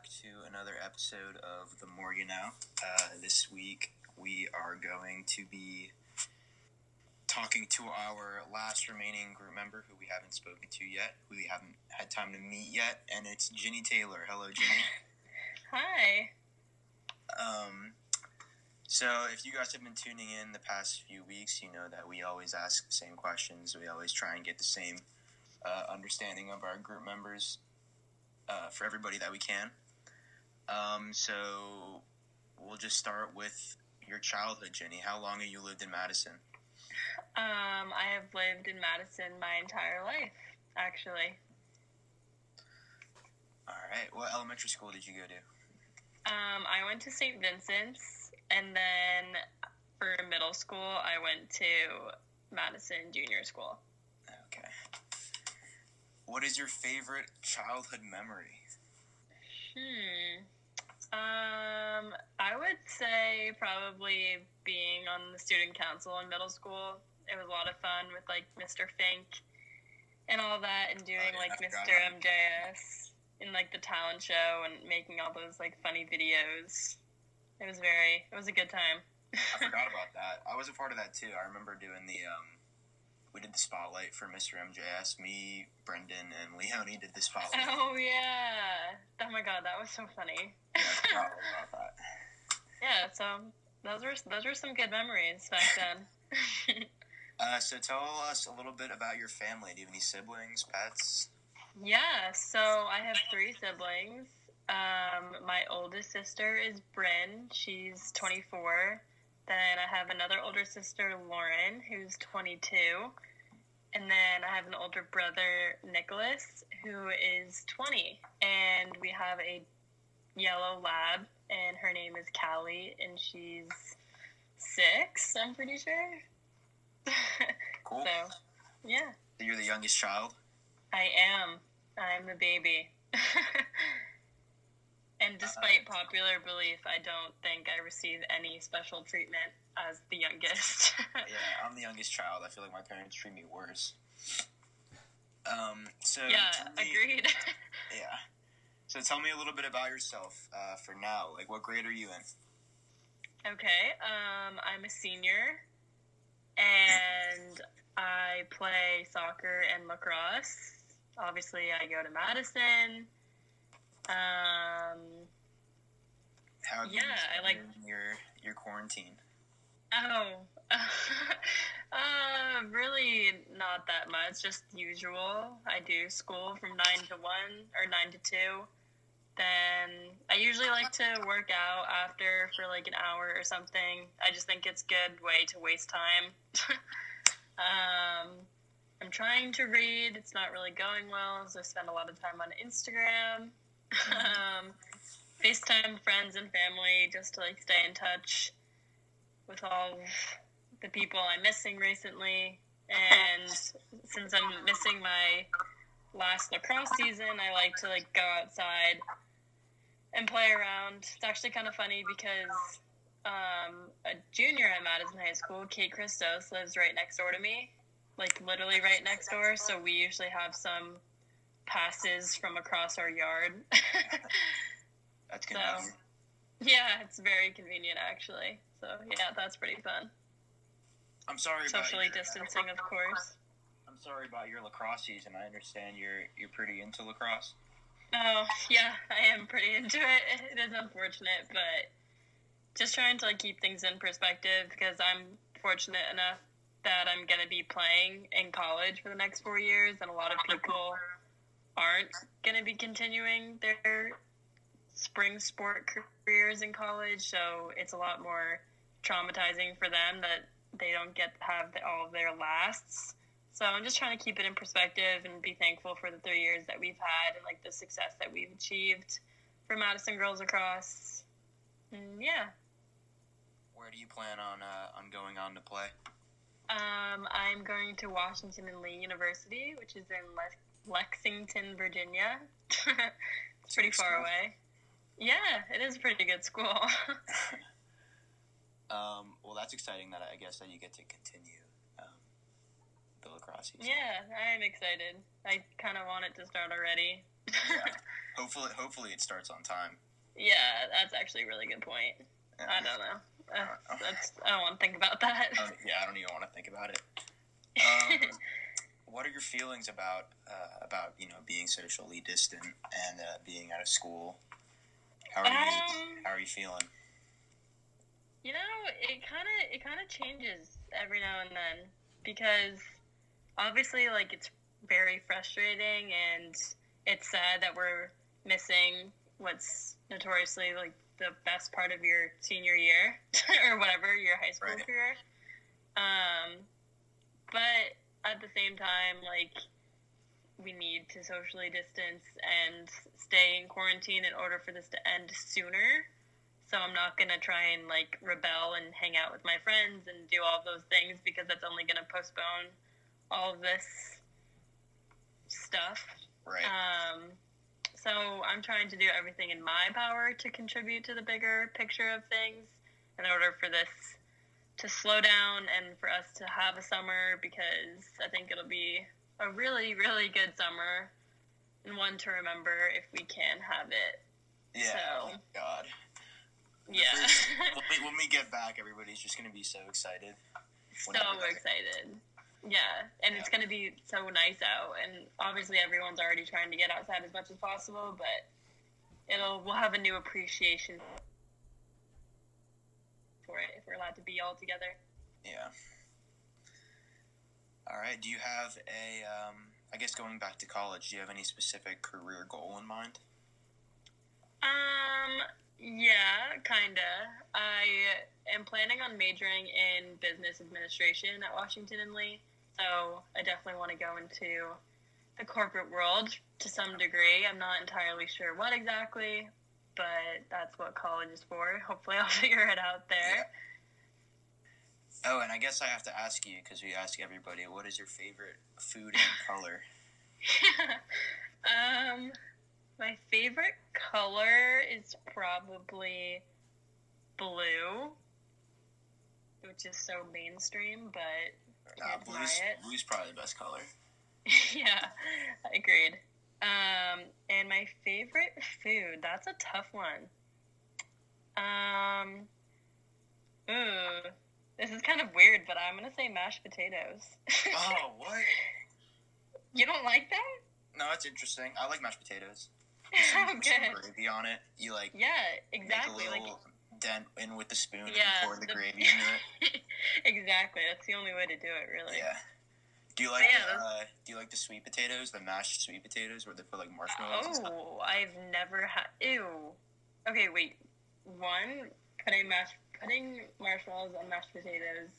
back to another episode of the Morgan Now. Uh, this week we are going to be talking to our last remaining group member who we haven't spoken to yet, who we haven't had time to meet yet, and it's Ginny Taylor. Hello, Ginny. Hi. Um, so, if you guys have been tuning in the past few weeks, you know that we always ask the same questions. We always try and get the same uh, understanding of our group members uh, for everybody that we can. Um, so, we'll just start with your childhood, Jenny. How long have you lived in Madison? Um, I have lived in Madison my entire life, actually. All right. What elementary school did you go to? Um, I went to St. Vincent's, and then for middle school, I went to Madison Junior School. Okay. What is your favorite childhood memory? Hmm. Um, I would say probably being on the student council in middle school. It was a lot of fun with like Mr. Fink and all that, and doing yeah, like Mr. MJS in like the talent show and making all those like funny videos. It was very. It was a good time. I forgot about that. I was a part of that too. I remember doing the um, we did the spotlight for Mr. MJS. Me, Brendan, and Leonie did the spotlight. Oh yeah! Oh my god, that was so funny. Yeah, I forgot about that. Yeah, so those were those were some good memories back then. Uh, so tell us a little bit about your family. Do you have any siblings, pets? yeah, so I have three siblings. Um, my oldest sister is Bryn. She's 24. Then I have another older sister, Lauren, who's 22. And then I have an older brother, Nicholas, who is 20. And we have a yellow lab, and her name is Callie, and she's six, I'm pretty sure. Cool. So, yeah, you're the youngest child. I am. I'm the baby. and despite popular belief, I don't think I receive any special treatment as the youngest. Yeah, I'm the youngest child. I feel like my parents treat me worse. Um. So yeah, me- agreed. Yeah. So tell me a little bit about yourself uh, for now. Like, what grade are you in? okay, um, I'm a senior, and I play soccer and lacrosse. Obviously, I go to Madison. Um, How Yeah, I like- your your quarantine? Oh, uh, really not that much. Just usual. I do school from nine to one or nine to two. Then I usually like to work out after for like an hour or something. I just think it's a good way to waste time. um, I'm trying to read. It's not really going well, so I spend a lot of time on Instagram. um, FaceTime friends and family just to like stay in touch with all the people I'm missing recently. And since I'm missing my last lacrosse season, I like to like go outside and play around. It's actually kind of funny because um, a junior at Madison High School, Kate Christos, lives right next door to me, like literally right next door. So we usually have some passes from across our yard. That's So- convenient. yeah, it's very convenient actually. So yeah, that's pretty fun. I'm sorry Socially your, distancing, of course. I'm sorry about your lacrosse season. I understand you're you're pretty into lacrosse. Oh yeah, I am pretty into it. It is unfortunate, but just trying to like keep things in perspective because I'm fortunate enough that I'm gonna be playing in college for the next four years, and a lot of people aren't gonna be continuing their spring sport careers in college. So it's a lot more traumatizing for them that they don't get to have all of their lasts. So I'm just trying to keep it in perspective and be thankful for the three years that we've had and like the success that we've achieved for Madison Girls Lacrosse. And yeah, Where do you plan on uh, on going on to play? um, I'm going to Washington and Lee University, which is in Le- Lexington, Virginia. it's pretty far school. away. Yeah, it is a pretty good school. Um, well, that's exciting. That I guess that you get to continue the lacrosse season. yeah, I am excited. I kind of want it to start already. Yeah. hopefully, hopefully it starts on time. yeah, that's actually a really good point. Yeah. I don't know. Uh, that's I don't want to think about that. Uh, yeah, I don't even want to think about it. Um, what are your feelings about uh, about you know being socially distant and uh, being out of school? How are you? Um, How are you feeling? You know, it kind of it kind of changes every now and then because obviously, like it's very frustrating and it's sad that we're missing what's notoriously like the best part of your senior year or whatever your high school Right. career. Um, but at the same time, like we need to socially distance and stay in quarantine in order for this to end sooner. So I'm not gonna try and like rebel and hang out with my friends and do all those things because that's only gonna postpone all of this stuff. Right. Um, so I'm trying to do everything in my power to contribute to the bigger picture of things in order for this to slow down and for us to have a summer because I think it'll be a really, really good summer and one to remember if we can have it. yeah. so- oh God. Yeah. when, we, when we get back, everybody's just gonna be so excited. so excited. Yeah, and it's going to be so nice out, and obviously everyone's already trying to get outside as much as possible, but it'll we'll have a new appreciation for it if we're allowed to be all together. Yeah. All right. Do you have a? Um, I guess going back to college, do you have any specific career goal in mind? Um, yeah, kinda. I am planning on majoring in business administration at Washington and Lee, so I definitely want to go into the corporate world to some degree. I'm not entirely sure what exactly, but that's what college is for. Hopefully, I'll figure it out there. Oh, and I guess I have to ask you because we ask everybody, what is your favorite food and color? um, my favorite color is probably blue, which is so mainstream, but Nah, blue's, blue's probably the best color. yeah, I agreed. Um, and my favorite food, that's a tough one. Um, ooh, this is kind of weird, but I'm gonna say mashed potatoes. Oh, what? you don't like that? No, that's interesting. I like mashed potatoes. oh, Put some good. gravy on it. You like Yeah, exactly. make a Like, little dent in with the spoon yeah, and pour the, the- gravy into it. exactly. That's the only way to do it, really. Yeah. Do you like Yeah, the, uh, do you like the sweet potatoes, the mashed sweet potatoes, where they put like marshmallows? Oh, I've never had. Ew. Okay, wait. One, putting mash putting marshmallows on mashed potatoes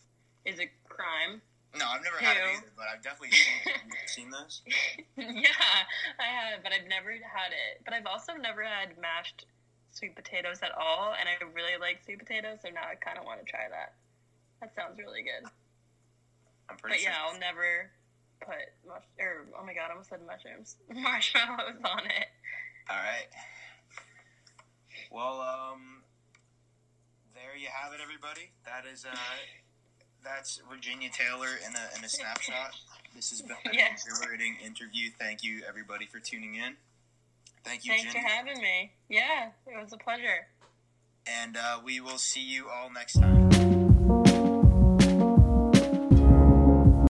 is a crime. No, I've never had it either, but I've definitely seen, seen those. yeah, I have, but I've never had it. But I've also never had mashed sweet potatoes at all, and I really like sweet potatoes, so now I kind of want to try that. That sounds really good. I'm pretty But sure. yeah, I'll never put mush or oh my god, I almost said mushrooms, marshmallows on it. All right. Well, um, there you have it, everybody. That is uh, that's Virginia Taylor in a in a snapshot. This has been an Yes. exhilarating interview. Thank you, everybody, for tuning in. Thank you, Thanks for having me. Yeah, it was a pleasure. and uh, we will see you all next time.